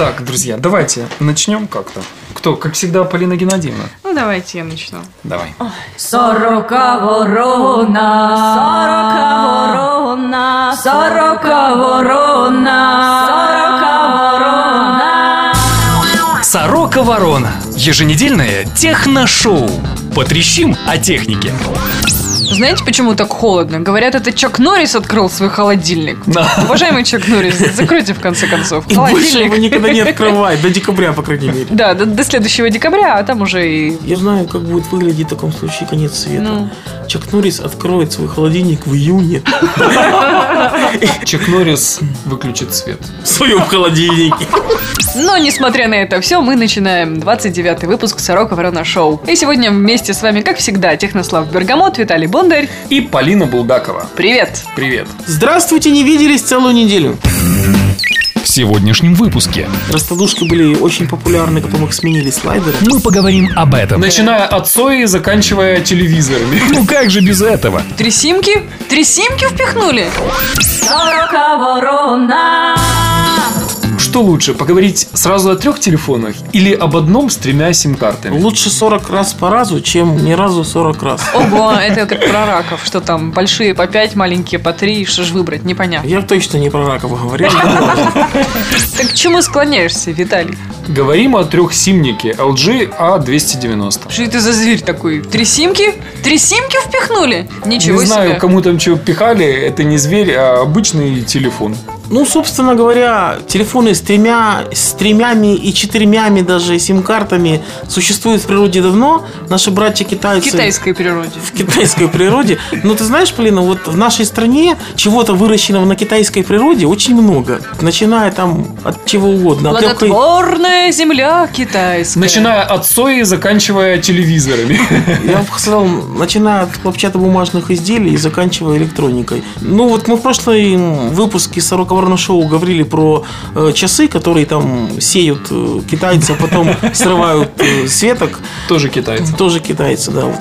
Так, друзья, давайте начнем как-то. Кто, как всегда, Полина Геннадьевна? Ну, давайте я начну. Давай. Сорока ворона, сорока ворона, сорока ворона, сорока ворона. Сорока Ворона. Еженедельное техношоу. Потрещим о технике. Знаете, почему так холодно? Говорят, это Чак Норрис открыл свой холодильник. Уважаемый Чак Норрис, закройте в конце концов И больше его никогда не открывай, до декабря, по крайней мере. Да, до, до следующего декабря, а там уже и... Я знаю, как будет выглядеть в таком случае конец света. Ну. Чак Норрис откроет свой холодильник в июне Чек Норрис выключит свет. в своем холодильнике. Но, несмотря на это все, мы начинаем 29-й выпуск Сорока Ворона Шоу. И сегодня вместе с вами, как всегда, Технослав Бергамот, Виталий Бондарь. И Полина Булгакова. Привет! Привет. Здравствуйте, не виделись целую неделю. В сегодняшнем выпуске Раскладушки были очень популярны, потом их сменили слайдеры. мы поговорим об этом. Начиная от сои и заканчивая телевизорами. Ну как же без этого? Три симки? Три симки впихнули? Сорока ворона. Что лучше, поговорить сразу о трех телефонах или об одном с тремя сим-картами? Лучше 40 раз по разу, чем ни разу 40 раз. Ого, это как про раков, что там большие по 5, маленькие по 3, что ж выбрать, непонятно. Я точно не про раков говорил. Так к чему склоняешься, Виталий? Говорим о трехсимнике LG A290. Что это за зверь такой? Три симки? Три симки впихнули? Ничего Не знаю, себе. кому там чего пихали, это не зверь, а обычный телефон. Ну, собственно говоря, телефоны с тремя, с тремями и четырьмями даже сим-картами существуют в природе давно. Наши братья В китайцы... китайской природе. в китайской природе. Но ты знаешь, Полина, вот в нашей стране чего-то выращенного на китайской природе очень много. Начиная там от чего угодно. От легкой- Плодотворная земля китайская. Начиная от сои и заканчивая телевизорами. Я бы сказал, начиная от хлопчатобумажных изделий и заканчивая электроникой. Ну вот мы в прошлой выпуске 40 шоу говорили про э, часы, которые там сеют э, китайцы, а потом срывают э, светок. Тоже китайцы. Тоже китайцы, да. Вот.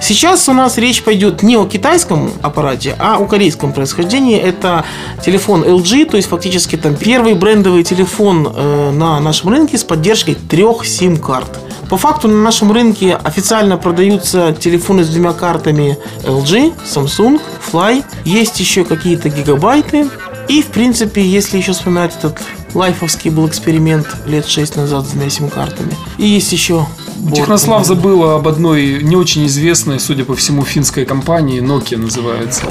Сейчас у нас речь пойдет не о китайском аппарате, а о корейском происхождении. Это телефон LG, то есть фактически там первый брендовый телефон э, на нашем рынке с поддержкой трех сим-карт. По факту на нашем рынке официально продаются телефоны с двумя картами LG, Samsung, Fly. Есть еще какие-то гигабайты. И, в принципе, если еще вспоминать этот лайфовский был эксперимент лет 6 назад с двумя сим-картами. И есть еще борт. Технослав забыл об одной не очень известной, судя по всему, финской компании, Nokia называется.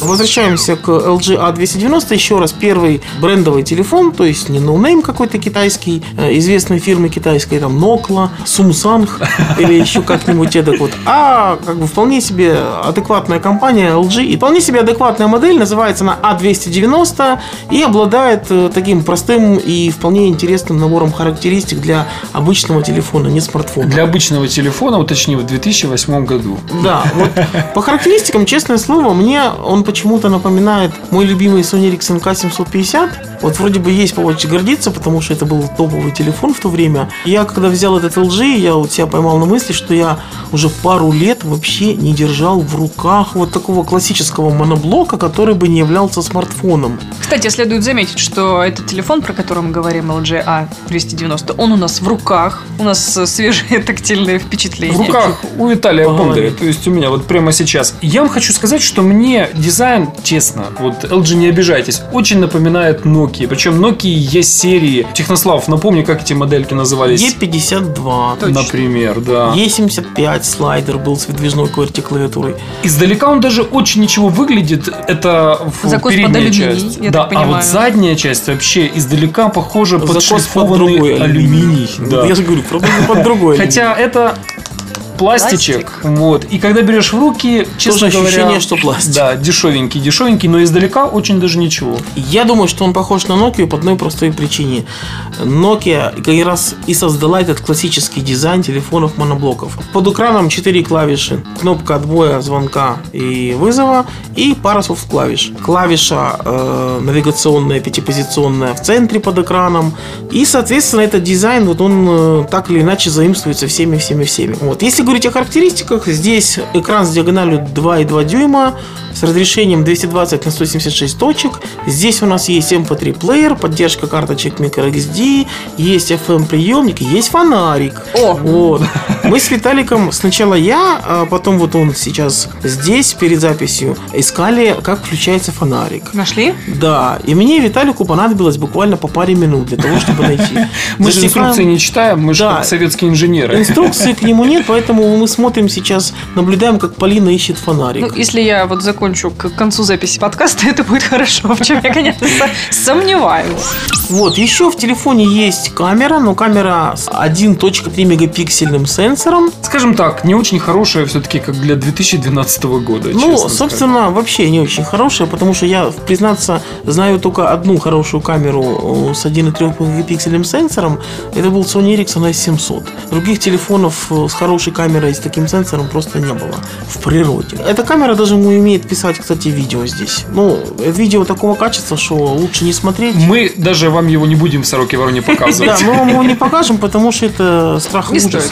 Возвращаемся к LG A290. Еще раз, первый брендовый телефон, то есть не no-name какой-то китайский, э, известной фирмы китайской, там Nokia, Samsung или еще как-нибудь эдак вот, а как бы вполне себе адекватная компания LG и вполне себе адекватная модель, называется она A290 и обладает э, таким простым и вполне интересным набором характеристик для обычного телефона, не смартфона. Для обычного телефона, уточни, в 2008 году. Да, вот по характеристикам, честное слово, мне он почему-то напоминает мой любимый Sony Ericsson K750. Вот вроде бы есть повод гордиться, потому что это был топовый телефон в то время. Я когда взял этот LG, я вот себя поймал на мысли, что я уже пару лет вообще не держал в руках вот такого классического моноблока, который бы не являлся смартфоном. Кстати, следует заметить, что этот телефон, про который мы говорим, LG A290, он у нас в руках. У нас свежие тактильные впечатления. В руках у Виталия. Бондаря, то есть у меня вот прямо сейчас. Я вам хочу сказать, что мне дизайн, честно, вот LG не обижайтесь, очень напоминает Nokia. Причем Nokia есть серии. Технослав, напомни, как эти модельки назывались? E52, Например, да. E75 слайдер был с выдвижной QWERTY-клавиатурой. Издалека он даже очень ничего выглядит. Это в Закос передняя алюминий, часть. я да, так а вот задняя часть вообще издалека похожа под Закос под другой алюминий. Да. Я же говорю, под другой. Хотя это пластичек, вот. И когда берешь в руки, честно Тоже говоря, ощущение, что пластик. Да, дешевенький, дешевенький, но издалека очень даже ничего. Я думаю, что он похож на Nokia по одной простой причине. Nokia как раз и создала этот классический дизайн телефонов моноблоков. Под экраном 4 клавиши. Кнопка отбоя, звонка и вызова. И пара софт-клавиш. Клавиша э, навигационная, пятипозиционная в центре под экраном. И, соответственно, этот дизайн, вот он э, так или иначе заимствуется всеми, всеми, всеми. Вот. Если говорить о характеристиках, здесь экран с диагональю 2,2 дюйма, с разрешением 220 на 176 точек. Здесь у нас есть MP3 плеер, поддержка карточек microSD, есть FM приемник, есть фонарик. О! Вот. Мы с Виталиком, сначала я, а потом вот он сейчас здесь перед записью, искали, как включается фонарик. Нашли? Да, и мне и Виталику понадобилось буквально по паре минут для того, чтобы найти. Мы же инструкции не читаем, мы же как советские инженеры. Инструкции к нему нет, поэтому мы смотрим сейчас, наблюдаем, как Полина ищет Ну, фонарик. если я вот закончу к концу записи подкаста, это будет хорошо, в чем я, конечно, со- сомневаюсь. Вот, еще в телефоне есть камера, но камера с 1.3 мегапиксельным сенсором. Скажем так, не очень хорошая все-таки, как для 2012 года. Ну, собственно, вообще не очень хорошая, потому что я, признаться, знаю только одну хорошую камеру э, с 1,3 мегапиксельным сенсором. Это был Sony Ericsson S700. Других телефонов э, с хорошей камерой и с таким сенсором просто не было в природе. Эта камера даже умеет писать, кстати, видео здесь. Ну, видео такого качества, что лучше не смотреть. Мы даже вам его не будем в Сороке Вороне Да, показывать. мы вам его не покажем, потому что это страх и ужас.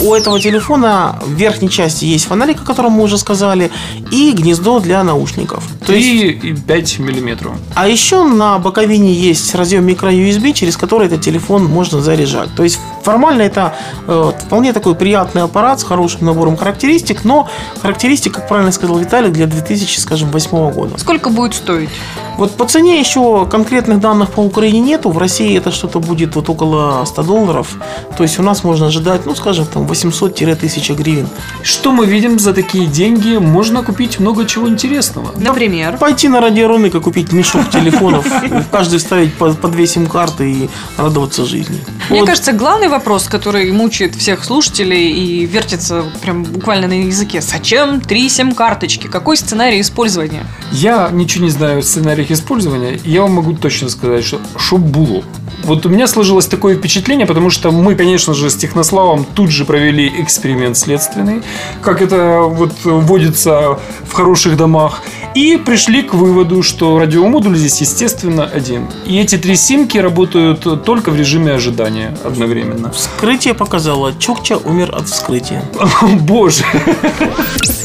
У этого телефона в верхней части есть фонарик, о котором мы уже сказали, и гнездо для наушников. То есть, 3,5 миллиметров. а еще на боковине есть разъем micro-USB, через который этот телефон можно заряжать. То есть формально это э, вполне такой приятный аппарат с хорошим набором характеристик, но характеристик, как правильно сказал Виталий, для 2000, скажем, 2008 года. Сколько будет стоить? Вот по цене еще конкретных данных по Украине нету. В России это что-то будет вот около 100 долларов. То есть у нас можно ожидать, ну, скажем, там 800-1000 гривен. Что мы видим за такие деньги? Можно купить много чего интересного. Например? Пойти на радиорынок и купить мешок телефонов, в каждый вставить по, по две сим-карты и радоваться жизни. Мне Вот. кажется, главный вопрос, который мучает всех слушателей и вертится прям буквально на языке. Зачем три сим-карточки? Какой сценарий использования? Я ничего не знаю о сценариях использования. Я вам могу точно сказать, что чтоб было. Вот у меня сложилось такое впечатление, потому что мы, конечно же, с Технославом тут же провели эксперимент следственный, как это вот вводится в хороших домах, и пришли к выводу, что радиомодуль здесь, естественно, один. И эти три симки работают только в режиме ожидания одновременно. Вскрытие показало, Чукча умер от вскрытия. Боже.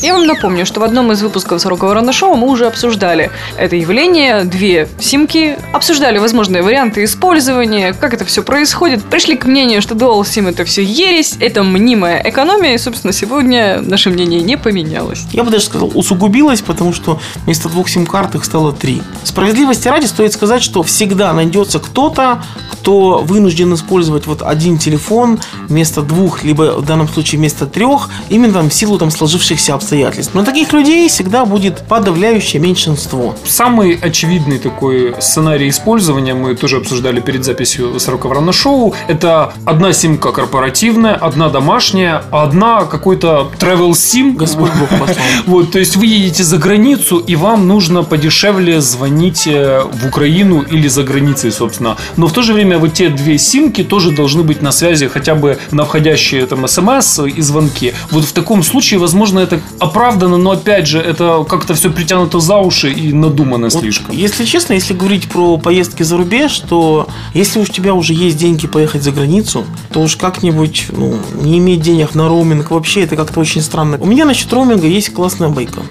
Я вам напомню, что в одном из выпусков «Сорока Ворона Шоу» мы уже обсуждали это явление, две симки, обсуждали возможные варианты использования, как это все происходит, пришли к мнению, что Dual SIM это все ересь, это мнимая экономия, и, собственно, сегодня наше мнение не поменялось. Я бы даже сказал, усугубилось, потому что вместо двух сим-карт их стало три. Справедливости ради стоит сказать, что всегда найдется кто-то, кто вынужден использовать вот один телефон вместо двух, либо в данном случае вместо трех, именно там в силу там сложившихся обстоятельств. Но таких людей всегда будет подавляющее меньшинство. Самый очевидный такой сценарий использования мы тоже обсуждали перед записью 40 Ворона Шоу. Это одна симка корпоративная, одна домашняя, одна какой-то travel сим. Господь Бог послал. Вот, то есть вы едете за границу, и вам нужно подешевле звонить э, в Украину или за границей, собственно. Но в то же время вот те две симки тоже должны быть на связи хотя бы на входящие там смс и звонки. Вот в таком случае, возможно, это оправдано, но опять же, это как-то все притянуто за уши и надумано Вот, слишком. если честно, если говорить про поездки за рубеж, то если у тебя уже есть деньги поехать за границу, то уж как-нибудь ну, не иметь денег на роуминг вообще это как-то очень странно. У меня насчет роуминга есть классная байка.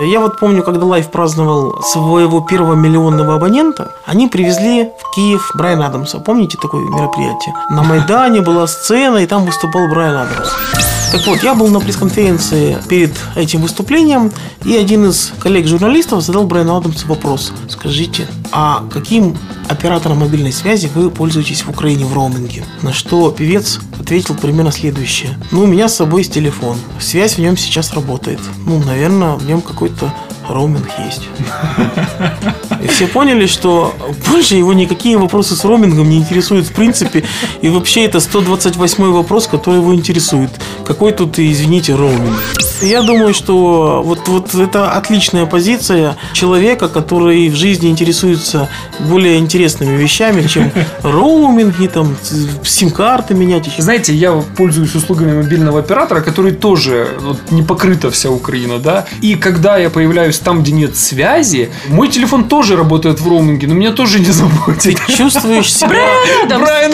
Я вот помню, когда life праздновал своего первого миллионного абонента, они привезли в Киев Брайана Адамса. Помните такое мероприятие? На Майдане была сцена, и там выступал Брайан Адамс. Так вот, я был на пресс-конференции перед этим выступлением, и один из коллег-журналистов задал Брайану Адамсу вопрос. Скажите, а каким оператором мобильной связи вы пользуетесь в Украине в роуминге? На что певец ответил примерно следующее. Ну, у меня с собой есть телефон. Связь в нем сейчас работает. Ну, наверное, в нем какой-то роуминг есть. И все поняли, что больше его никакие вопросы с роумингом не интересуют в принципе. И вообще это 128 вопрос, который его интересует. Какой тут, извините, роуминг? Я думаю, что вот, вот это отличная позиция человека, который в жизни интересуется более интересными вещами, чем роуминги, там, сим-карты менять. еще Знаете, я пользуюсь услугами мобильного оператора, который тоже вот, не покрыта вся Украина, да. И когда я появляюсь там, где нет связи, мой телефон тоже работает в роуминге, но меня тоже не заботит. Чувствуешь себя... Адамс, Брайан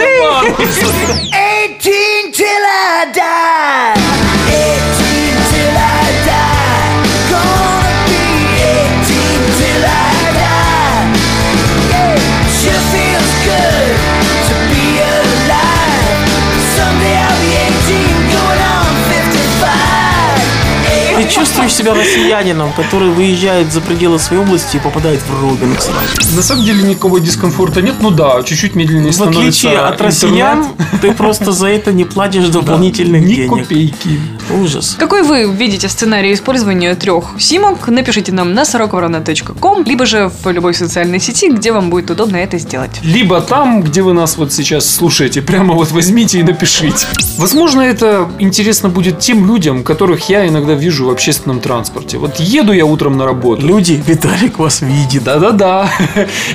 себя россиянином, который выезжает за пределы своей области и попадает в Робинг сразу. На самом деле никакого дискомфорта нет. Ну да, чуть-чуть медленнее В становится отличие от россиян, ты просто за это не платишь дополнительных Ни денег. копейки. Ужас. Какой вы видите сценарий использования трех симок? Напишите нам на сороковорона.ком, либо же в любой социальной сети, где вам будет удобно это сделать. Либо там, где вы нас вот сейчас слушаете, прямо вот возьмите и напишите. Возможно, это интересно будет тем людям, которых я иногда вижу в общественном транспорте. Вот еду я утром на работу. Люди, Виталик вас видит. Да-да-да.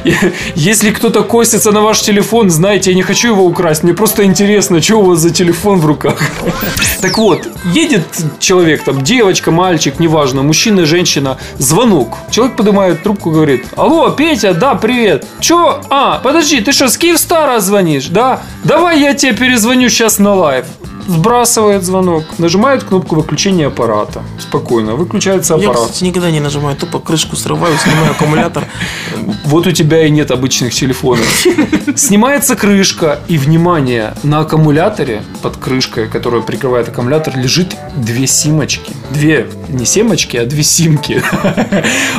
Если кто-то косится на ваш телефон, знаете, я не хочу его украсть. Мне просто интересно, что у вас за телефон в руках. Так вот, едет человек, там, девочка, мальчик, неважно, мужчина, женщина, звонок. Человек поднимает трубку, говорит, алло, Петя, да, привет. Че? А, подожди, ты что, с Киевстара звонишь? Да? Давай я тебе перезвоню сейчас на life. Сбрасывает звонок, нажимает кнопку выключения аппарата. Спокойно, выключается Я, аппарат. кстати, никогда не нажимаю, тупо крышку срываю, снимаю аккумулятор. Вот у тебя и нет обычных телефонов. Снимается крышка, и внимание, на аккумуляторе под крышкой, которая прикрывает аккумулятор, лежит две симочки. Две, не семочки, а две симки.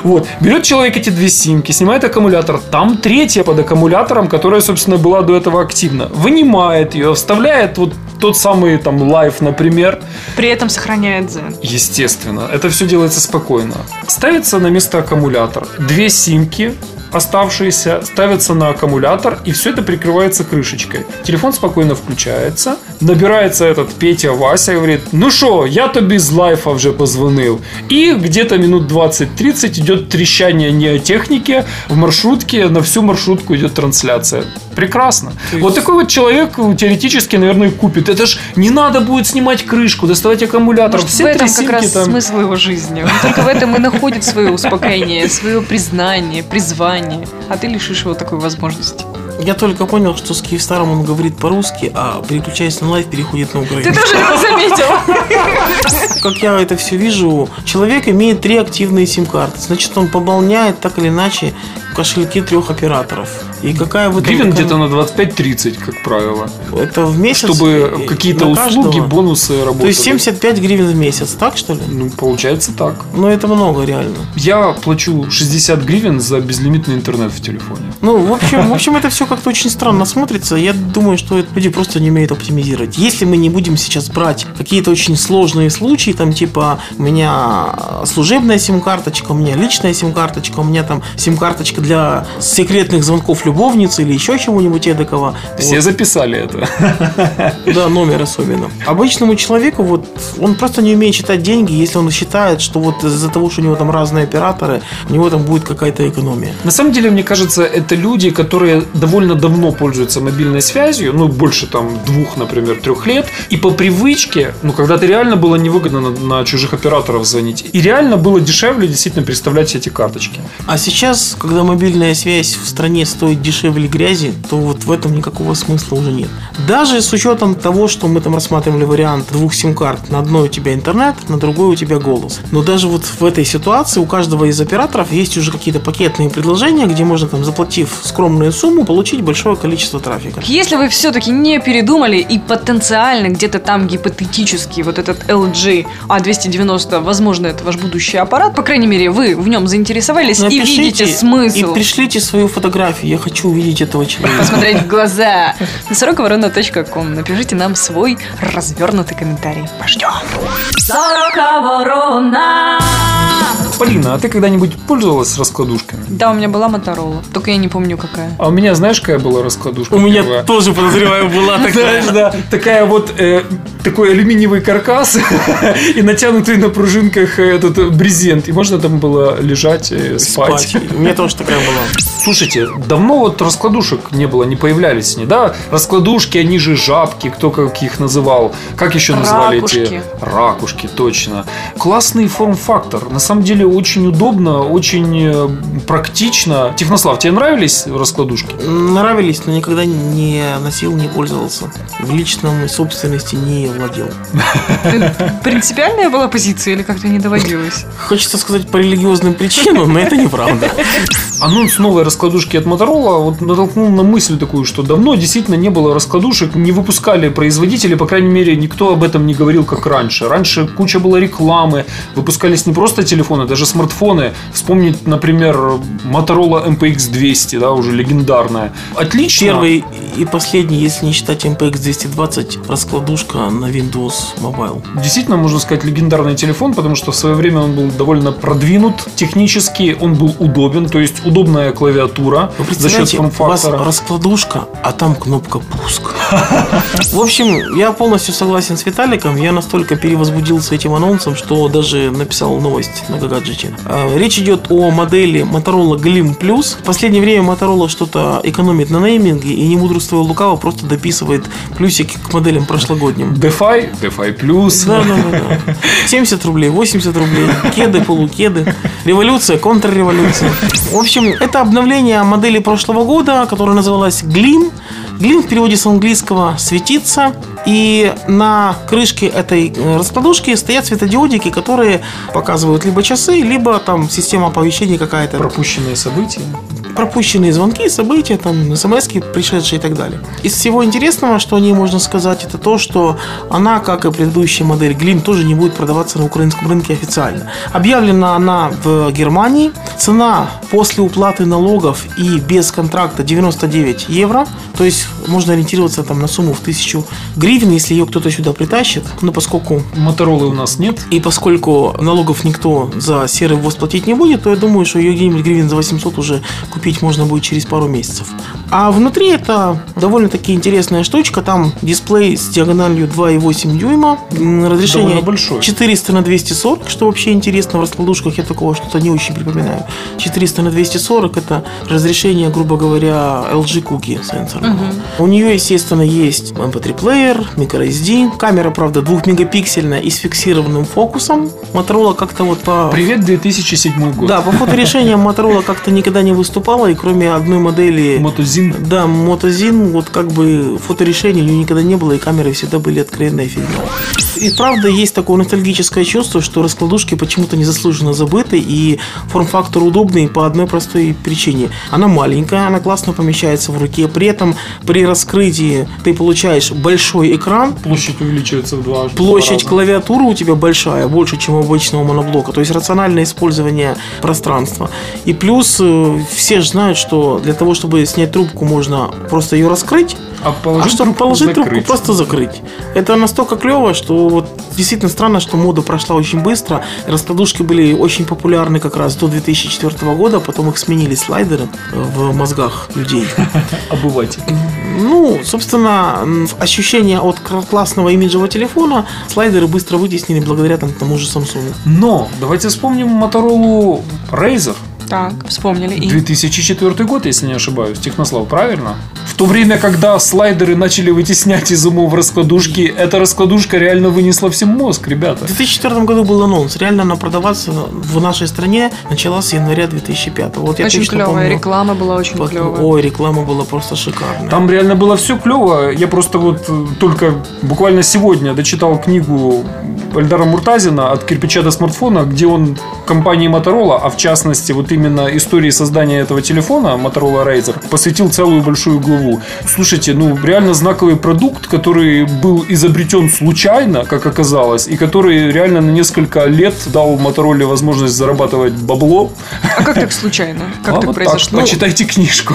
Вот. Берет человек эти две симки, снимает аккумулятор, там третья под аккумулятором, которая, собственно, была до этого активна. Вынимает ее, вставляет вот тот самый там лайф, например, При этом сохраняет дзен. Естественно, это все делается спокойно. Ставится на место аккумулятор. Две симки оставшиеся ставятся на аккумулятор, и все это прикрывается крышечкой. Телефон спокойно включается, набирается этот Петя Вася и говорит, ну что, я тобі з лайфа вже позвонил. И где-то минут 20-30 идет трещание не о технике, в маршрутке на всю маршрутку идет трансляция. Прекрасно. Вот такой вот человек теоретически, наверное, купит. Это ж не надо будет снимать крышку, доставать аккумулятор. Может, Все в этом как раз там. смысл его жизни. Он только в этом и находит свое успокоение, свое признание, призвание. А ты лишишь его такой возможности. Я только понял, что с Киевстаром он говорит по-русски, а переключаясь на life, переходит на Ты украинский. тоже это заметил? Как я это все вижу, человек имеет три активные сим-карты. Значит, он пополняет так или иначе кошельки трех операторов. И какая в этом... Гривен где-то на 25-30, как правило. Это в месяц? Чтобы какие-то услуги, каждого? бонусы работали. То есть 75 гривен в месяц, так что ли? Ну, получается так. Ну, это много реально. Я плачу 60 гривен за безлимитный интернет в телефоне. Ну, в общем, в общем, это все как-то очень странно смотрится. Я думаю, что люди просто не умеют оптимизировать. Если мы не будем сейчас брать какие-то очень сложные случаи, там типа у меня служебная сим-карточка, у меня личная сим-карточка, у меня там сим-карточка для секретных звонков любовницы или еще чего-нибудь эдакого. Все Вот. записали это. Да, номер особенно. Обычному человеку вот он просто не умеет считать деньги, если он считает, что вот из-за того, что у него там разные операторы, у него там будет какая-то экономия. На самом деле, мне кажется, это люди, которые довольно давно пользуются мобильной связью, ну, больше там двух, например, трех лет, и по привычке, ну, когда-то реально было невыгодно на, на чужих операторов звонить, и реально было дешевле действительно представлять эти карточки. А сейчас, когда мобильная связь в стране стоит дешевле грязи, то вот в этом никакого смысла уже нет. Даже с учетом того, что мы там рассматривали вариант двух сим-карт, на одной у тебя интернет, на другой у тебя голос. Но даже вот в этой ситуации у каждого из операторов есть уже какие-то пакетные предложения, где можно там, заплатив скромную сумму, получить большое количество трафика. Если вы все-таки не передумали и потенциально где-то там гипотетически вот этот LG A290, возможно, это ваш будущий аппарат, по крайней мере, вы в нем заинтересовались и видите смысл. и пришлите свою фотографию. Я хочу увидеть этого человека. посмотреть в глаза. На сороковорона.ком напишите нам свой развернутый комментарий. Пождем. Сорока ворона. Полина, а ты когда-нибудь пользовалась раскладушками? Да, у меня была Моторола, только я не помню какая. А у меня, знаешь, какая была раскладушка? У меня первая? тоже, подозреваю, была такая. Знаешь, да, такая вот э, такой алюминиевый каркас и натянутый на пружинках э, этот э, брезент. И можно там было лежать, э, спать. Спать. У меня тоже такая была. Слушайте, давно вот раскладушек не было, не появлялись они, да? Раскладушки, они же жабки, кто как их называл. Как еще называли эти? Ракушки. Ракушки, точно. Классный форм-фактор. На самом деле очень удобно, очень э, практично. Технослав, тебе нравились раскладушки? Нравились, но никогда не носил, не пользовался. В личном собственности не владел. Принципиальная была позиция или как-то не доводилось? Хочется сказать по религиозным причинам, но это неправда. Анонс новой раскладушки от Motorola вот натолкнул на мысль такую, что давно действительно не было раскладушек, не выпускали производители, по крайней мере, никто об этом не говорил, как раньше. Раньше куча было рекламы, выпускались не просто телефоны, даже смартфоны. Вспомнить, например, Motorola MPX 200, да, уже легендарная. Отлично. Первый и последний, если не считать MPX 220, раскладушка на Windows Mobile. Действительно, можно сказать, легендарный телефон, потому что в свое время он был довольно продвинут технически, он был удобен, то есть удобная клавиатура Вы за счет представляете, у вас форм-фактора. раскладушка, а там кнопка пуск. В общем, я полностью согласен с Виталиком. Я настолько перевозбудился этим анонсом, что даже написал новость на гаджете. А, Речь идет о модели Motorola Glim Plus. В последнее время Motorola что-то экономит на нейминге и не мудрствуя лукаво просто дописывает плюсики к моделям прошлогодним. DeFi, DeFi Plus. Да, да, да, да. 70 рублей, 80 рублей, кеды, полукеды, революция, контрреволюция. В общем, это обновление модели прошлого года, которая называлась Glim. Glim в переводе с английского «светиться». И на крышке этой э, раскладушки стоят светодиодики, которые показывают либо часы, либо там система оповещений какая-то Пропущенные события. Пропущенные звонки, события, там, смс пришедшие и так далее. Из всего интересного, что о ней можно сказать, это то, что она, как и предыдущая модель Glim, тоже не будет продаваться на украинском рынке официально. Объявлена она в Германии. Цена после уплаты налогов и без контракта 99 евро. То есть можно ориентироваться там на сумму в 1000 гривен, если ее кто-то сюда притащит. Но поскольку Моторолы у нас нет. и поскольку налогов никто за серый ввоз платить не будет, то я думаю, что ее где-нибудь гривен за 800 уже купить можно будет через пару месяцев. А внутри это довольно-таки интересная штучка. Там дисплей с диагональю 2,8 дюйма. Разрешение Довольно большой. 400 на 240, что вообще интересно. В раскладушках я такого что-то не очень припоминаю. 400 на 240 это разрешение, грубо говоря, LG Cookie сенсора. У нее, естественно, есть MP3 плеер, microSD. Камера, правда, двухмегапиксельная и с фиксированным фокусом. Motorola как-то вот по... Привет, 2007 год. Да, по фоторешениям Motorola как-то никогда не выступала, и кроме одной модели... Мотозин. Да, мотозин, вот как бы фоторешений у нее никогда не было, и камеры всегда были откровенная фигня. И правда, есть такое ностальгическое чувство, что раскладушки почему-то незаслуженно забыты, и форм-фактор удобный по одной простой причине. Она маленькая, она классно помещается в руке, при этом при раскрытии ты получаешь большой экран, Площадь увеличивается в два Площадь клавиатуры у тебя большая, больше, чем у обычного моноблока. То есть рациональное использование пространства. И плюс э, все же знают, что для того, чтобы снять трубку, можно просто ее раскрыть, А а положить чтобы трубку, положить трубку, закрыть. просто закрыть. Это настолько клево, что вот действительно странно, что мода прошла очень быстро. Раскладушки были очень популярны как раз до 2004 года, потом их сменили слайдеры э, в мозгах людей. Обыватель. Ну, собственно, ощущение от классного имиджевого телефона слайдеры быстро вытеснили благодаря там, тому же Samsung. Но давайте вспомним Моторолу Razer. Так, вспомнили. И 2004 год, если не ошибаюсь. Технослав, правильно? В то время, когда слайдеры начали вытеснять из умов раскладушки, эта раскладушка реально вынесла всем мозг, ребята. В 2004 году был анонс. Реально она продаваться в нашей стране начала с января 2005. Вот я очень точно клевая помню. реклама была очень Вот, клевая. Ой, реклама была просто шикарная. Там реально было все клево. Я просто вот э, только буквально сегодня дочитал книгу Эльдара Муртазина «От кирпича до смартфона», где он компании Motorola, а в частности вот именно истории создания этого телефона Motorola Razr, посвятил целую большую главу. Слушайте, ну реально знаковый продукт, который был изобретен случайно, как оказалось, и который реально на несколько лет дал Motorola возможность зарабатывать бабло. А как так случайно? Как А так вот произошло? Так, почитайте книжку.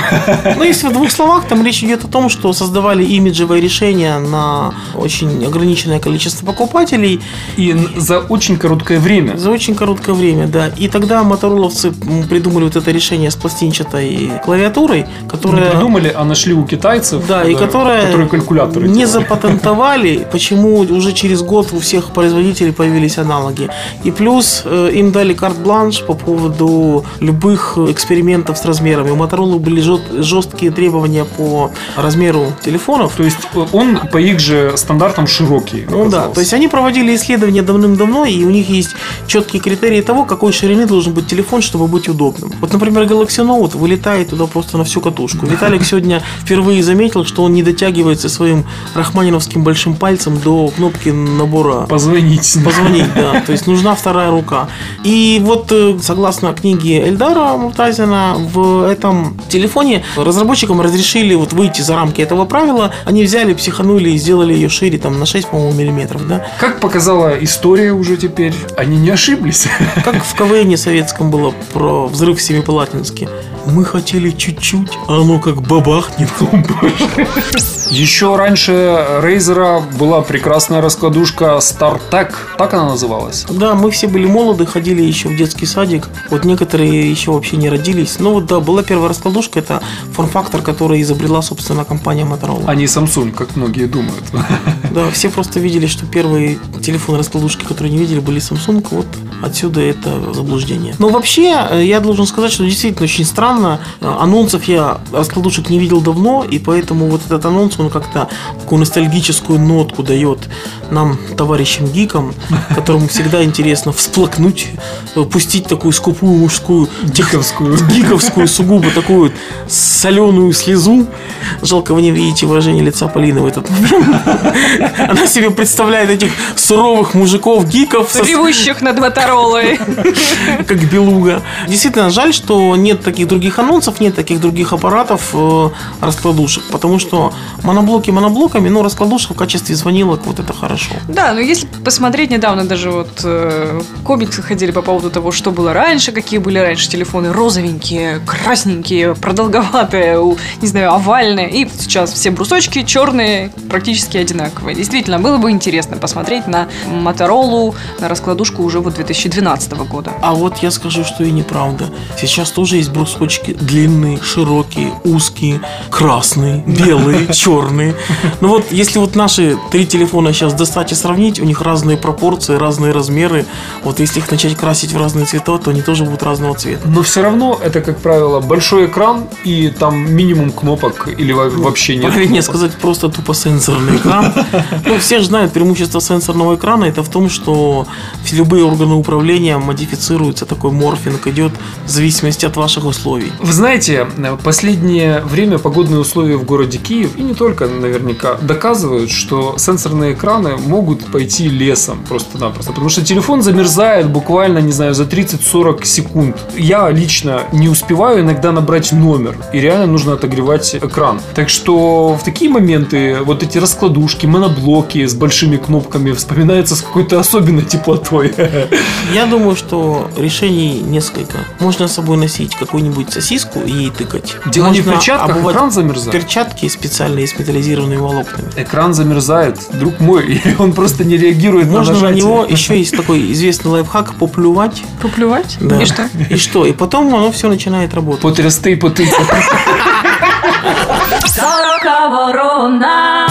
Ну, если в двух словах, там речь идет о том, что создавали имиджевые решения на очень ограниченное количество покупателей И за очень короткое время. за очень короткое время, да. И тогда мотороловцы придумали вот это решение с пластинчатой клавиатурой, Не которая... придумали, а нашли у китайцев, Да, и которая которые калькуляторы не запатентовали, почему уже через год у всех производителей появились аналоги. И плюс э, им дали карт-бланш по поводу любых экспериментов с размерами. У Motorola были жест- жесткие требования по размеру телефонов. То есть э, он по их же стандартам широкий. Ну да, то есть они проводили исследования давным-давно, и у них есть четкие критерии того, какой ширины должен быть телефон, чтобы быть удобным. Удобным. Вот, например, Galaxy Note вылетает туда просто на всю катушку. Виталик сегодня впервые заметил, что он не дотягивается своим рахманиновским большим пальцем до кнопки набора Позвонить. позвонить, да. То есть нужна вторая рука. И вот э, согласно книге Эльдара Муртазина, в этом телефоне разработчикам разрешили вот выйти за рамки этого правила. Они взяли, психанули и сделали ее шире там на 6, по-моему, миллиметров, да. Как показала история уже теперь, они не ошиблись. Как в КВН советском было про взрыв в Семипалатинске. Мы хотели чуть-чуть, а оно как бабахнет. Еще раньше Razer была прекрасная раскладушка StarTech, так она называлась. Да, мы все были молоды, ходили еще в детский садик. Вот некоторые еще вообще не родились. Но вот да, была первая раскладушка, это форм-фактор, который изобрела, собственно, компания Motorola. А не Samsung, как многие думают. Да, все просто видели, что первые телефоны-раскладушки, которые не видели, были Samsung. Вот отсюда это заблуждение. Но вообще, э, я должен сказать, что действительно очень странно. Э, Анонсов я раскладушек не видел давно, и поэтому вот этот анонс, он как-то такую ностальгическую нотку дает нам, товарищам гикам, которым всегда интересно всплакнуть, э, пустить такую скупую мужскую Гиковскую. гиковскую, сугубо такую соленую слезу. Жалко, вы не видите выражение лица Полины в этот момент. Она себе представляет этих суровых мужиков, гиков со- Ревущих над Моторолой. как белуга. Действительно, жаль, что нет таких других анонсов, нет таких других аппаратов э, раскладушек, потому что моноблоки моноблоками, но раскладушка в качестве звонилок, вот это хорошо. Да, но если посмотреть недавно даже вот э, комиксы ходили по поводу того, что было раньше, какие были раньше телефоны, розовенькие, красненькие, продолговатые, не знаю, овальные, и сейчас все брусочки черные, практически одинаковые. Действительно, было бы интересно посмотреть на Моторолу, на раскладушку уже вот 2012 года. А вот я скажу, что и неправда. Сейчас тоже есть брусочки длинные, широкие, узкие, красные, белые, черные. Ну вот, если вот наши три телефона сейчас достать и сравнить, у них разные пропорции, разные размеры. Вот если их начать красить в разные цвета, то они тоже будут разного цвета. Но все равно это, как правило, большой экран и там минимум кнопок или во- вообще нет. Правильнее сказать, просто тупо сенсорный экран. Ну, все же знают преимущество сенсорного экрана. Это в том, что любые органы управления модифицируются, такой морфинг идет в зависимости от ваших условий. Вы знаете, в последнее время погодные условия в городе Киев, и не только наверняка, доказывают, что сенсорные экраны могут пойти лесом просто-напросто. Потому что телефон замерзает буквально, не знаю, за 30-40 секунд. Я лично не успеваю иногда набрать номер, и реально нужно отогревать экран. Так что в такие моменты вот эти раскладушки, моноблоки с большими кнопками вспоминаются с какой-то особенной теплотой. Я думаю, что решений несколько. Можно с собой носить какую-нибудь сосиску и ей тыкать. Дело не в Можно перчатках, экран замерзает. Перчатки специальные с металлизированными волокнами. Экран замерзает, друг мой, и он просто не реагирует Можно на на нажатие. него еще есть такой известный лайфхак поплювать. Поплевать? Да. И что? И что? И потом оно все начинает работать. Потрясти, потыкать. Сорока ворона.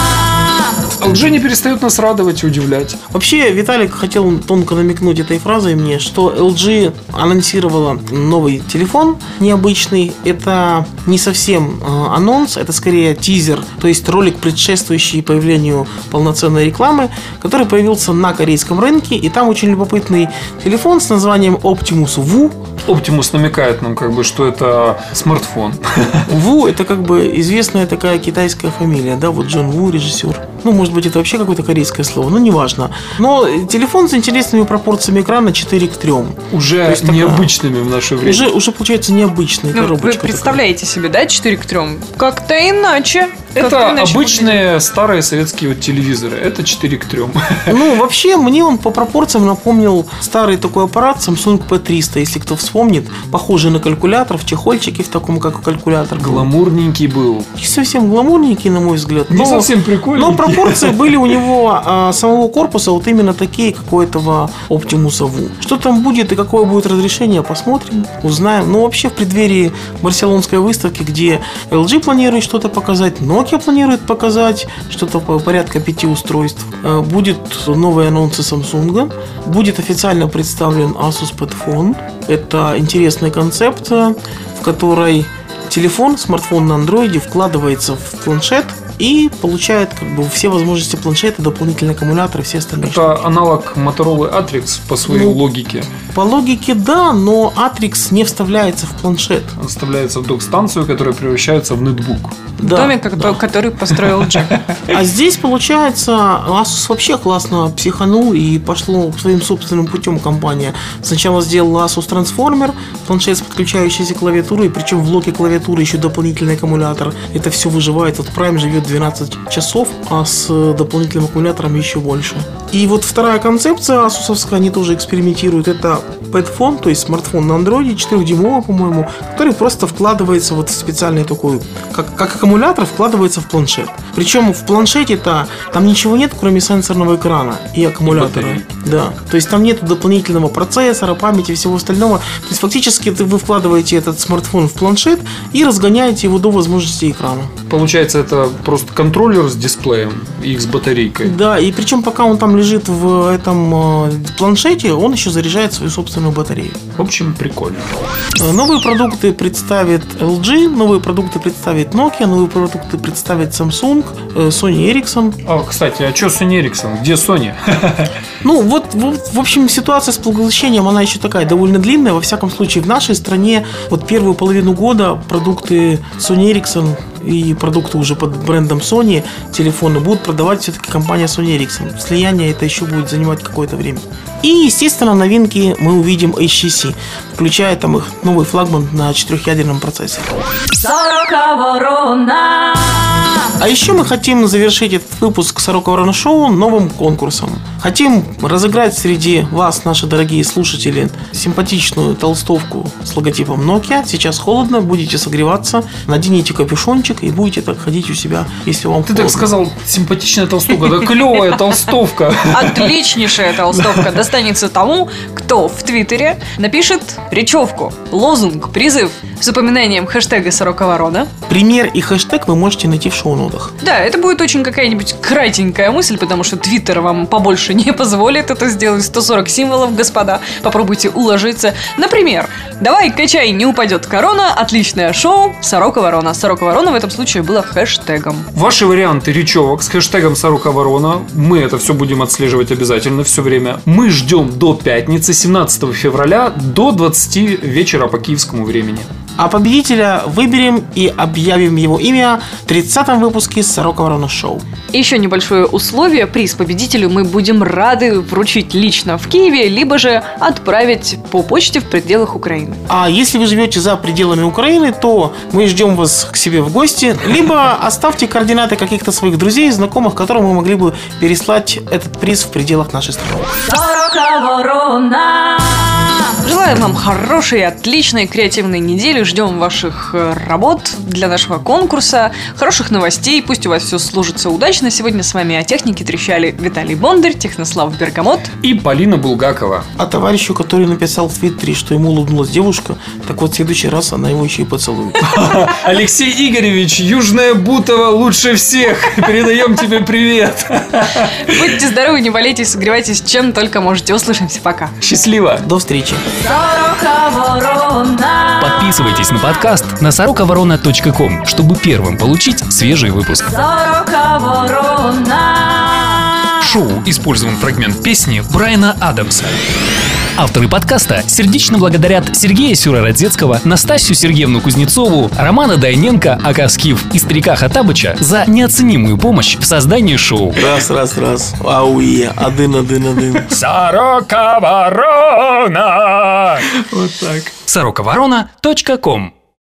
LG не перестает нас радовать и удивлять. Вообще, Виталик хотел тонко намекнуть этой фразой мне, что LG анонсировала новый телефон необычный. Это не совсем э, анонс, это скорее тизер, то есть ролик, предшествующий появлению полноценной рекламы, который появился на корейском рынке. И там очень любопытный телефон с названием Optimus Wu. Optimus намекает нам, как бы, что это смартфон. Ву это как бы известная такая китайская фамилия, да, вот Джон Ву, режиссер. Ну, может быть, это вообще какое-то корейское слово, ну, неважно. Но телефон с интересными пропорциями экрана 4 к 3. Уже То есть такая- необычными в наше время. Уже, уже получается необычная Ну, коробочка. вы такая. представляете себе, да, 4 к 3? Как-то иначе. Это обычные старые советские вот телевизоры. Это 4 к 3. Ну, вообще, мне он по пропорциям напомнил старый такой аппарат Samsung P300, если кто вспомнит. Похожий на калькулятор, в чехольчике в таком, как калькулятор. Гламурненький был. Не совсем гламурненький, на мой взгляд. Не но- совсем прикольненький. Но пропорции были у него а, самого корпуса вот именно такие, как у этого Optimus Vu. Что там будет и какое будет разрешение, посмотрим, узнаем. Но вообще в преддверии барселонской выставки, где LG планирует что-то показать, Nokia планирует показать что-то по порядка пяти устройств. Э, Будет новые анонсы Samsung. Будет официально представлен Asus Padfone. Это интересный концепт, э, в которой телефон, смартфон на андроиде вкладывается в планшет и получает как бы все возможности планшета, дополнительный аккумулятор и все остальные. Это аналог Motorola Atrix по своей Ну, логике. По логике да, но Atrix не вставляется в планшет. Он вставляется в док-станцию, которая превращается в нетбук. Да, Домик, да. который- построил Джек. А здесь, получается, Asus вообще классно психанул и пошло своим собственным путем компания. Сначала сделала Asus Transformer, планшет с подключающейся клавиатурой, причем в блоке клавиатуры еще дополнительный аккумулятор. Это все выживает. Вот Prime живет 12 часов, а с дополнительным аккумулятором еще больше. И вот вторая концепция асусовская, они тоже экспериментируют, это Padphone, то есть смартфон на андроиде, 4-дюймовый, по-моему, который просто вкладывается вот в специальный такой, как, как аккумулятор, вкладывается в планшет. Причем в планшете-то там ничего нет, кроме сенсорного экрана и аккумулятора. батареи. да. То есть там нет дополнительного процессора, памяти и всего остального. То есть фактически вы вкладываете этот смартфон в планшет и разгоняете его до возможности экрана. Получается, это просто контроллер с дисплеем и с батарейкой. Да, и причем пока он там лежит в этом э, планшете, он еще заряжает свою собственную батарею. В общем, прикольно. Э, Новые продукты представит LG, новые продукты представит Nokia, новые продукты представит Samsung, э, Sony Ericsson. А, кстати, а что Sony Ericsson? Где Sony? Ну, вот, в общем, ситуация с поглощением, она еще такая довольно длинная. Во всяком случае, в нашей стране вот первую половину года продукты Sony Ericsson и продукты уже под брендом Sony телефоны будут продавать все-таки компания Sony Ericsson. Слияние это еще будет занимать какое-то время. И, естественно, новинки мы увидим HTC, включая там их новый флагман на четырехъядерном процессоре. А еще мы хотим завершить этот выпуск Сорока Ворона Шоу новым конкурсом. Хотим разыграть среди вас, наши дорогие слушатели, симпатичную толстовку с логотипом Nokia. Сейчас холодно, будете согреваться, наденете капюшончик и будете так ходить у себя, если вам Ты так холодно. сказал, симпатичная толстовка. Да клевая толстовка. Отличнейшая толстовка достанется тому, кто в Твиттере напишет речевку, лозунг, призыв с упоминанием хэштега «Сорока ворона». Пример и хэштег вы можете найти в шоу-нотах. Да, это будет очень какая-нибудь кратенькая мысль, потому что Твиттер вам побольше не позволит это сделать. 140 символов, господа. Попробуйте уложиться. Например, «Давай, качай, не упадет корона», отличное шоу, «Сорока ворона». «Сорока ворона» в этом случае было хэштегом. Ваши варианты речевок с хэштегом Сорока Ворона. Мы это все будем отслеживать обязательно все время. Мы ждем до пятницы, 17 февраля, до 20 вечера по киевскому времени. А победителя выберем и объявим его имя в 30 выпуске Сорока Ворона Шоу. Еще небольшое условие. Приз победителю мы будем рады вручить лично в Киеве, либо же отправить по почте в пределах Украины. А если вы живете за пределами Украины, то мы ждем вас к себе в гости, либо оставьте координаты каких-то своих друзей, знакомых, которым мы могли бы переслать этот приз в пределах нашей страны. Сорока ворона. Желаем вам хорошей, отличной, креативной недели. Ждем ваших э, работ для нашего конкурса, хороших новостей. Пусть у вас все служится удачно. Сегодня с вами о технике трещали Виталий Бондарь, Технослав Бергамот. И Полина Булгакова. А товарищу, который написал в Твиттере, что ему улыбнулась девушка, так вот в следующий раз она его еще и поцелует. Алексей Игоревич, Южная Бутова лучше всех. Передаем тебе привет. Будьте здоровы, не болейте, согревайтесь чем только можете. Услышимся, пока. Счастливо. До встречи. Подписывайтесь на подкаст на сорокаворона.ком, чтобы первым получить свежий выпуск. В шоу использован фрагмент песни Брайана Адамса. Авторы подкаста сердечно благодарят Сергея Сюрородецкого, Настасью Сергеевну Кузнецову, Романа Дайненко, Акаскив и Старика Хатабыча за неоценимую помощь в создании шоу. Раз, раз, раз. Ауе. Один, один, один. Сорока ворона! Вот так. Сорокаворона.ком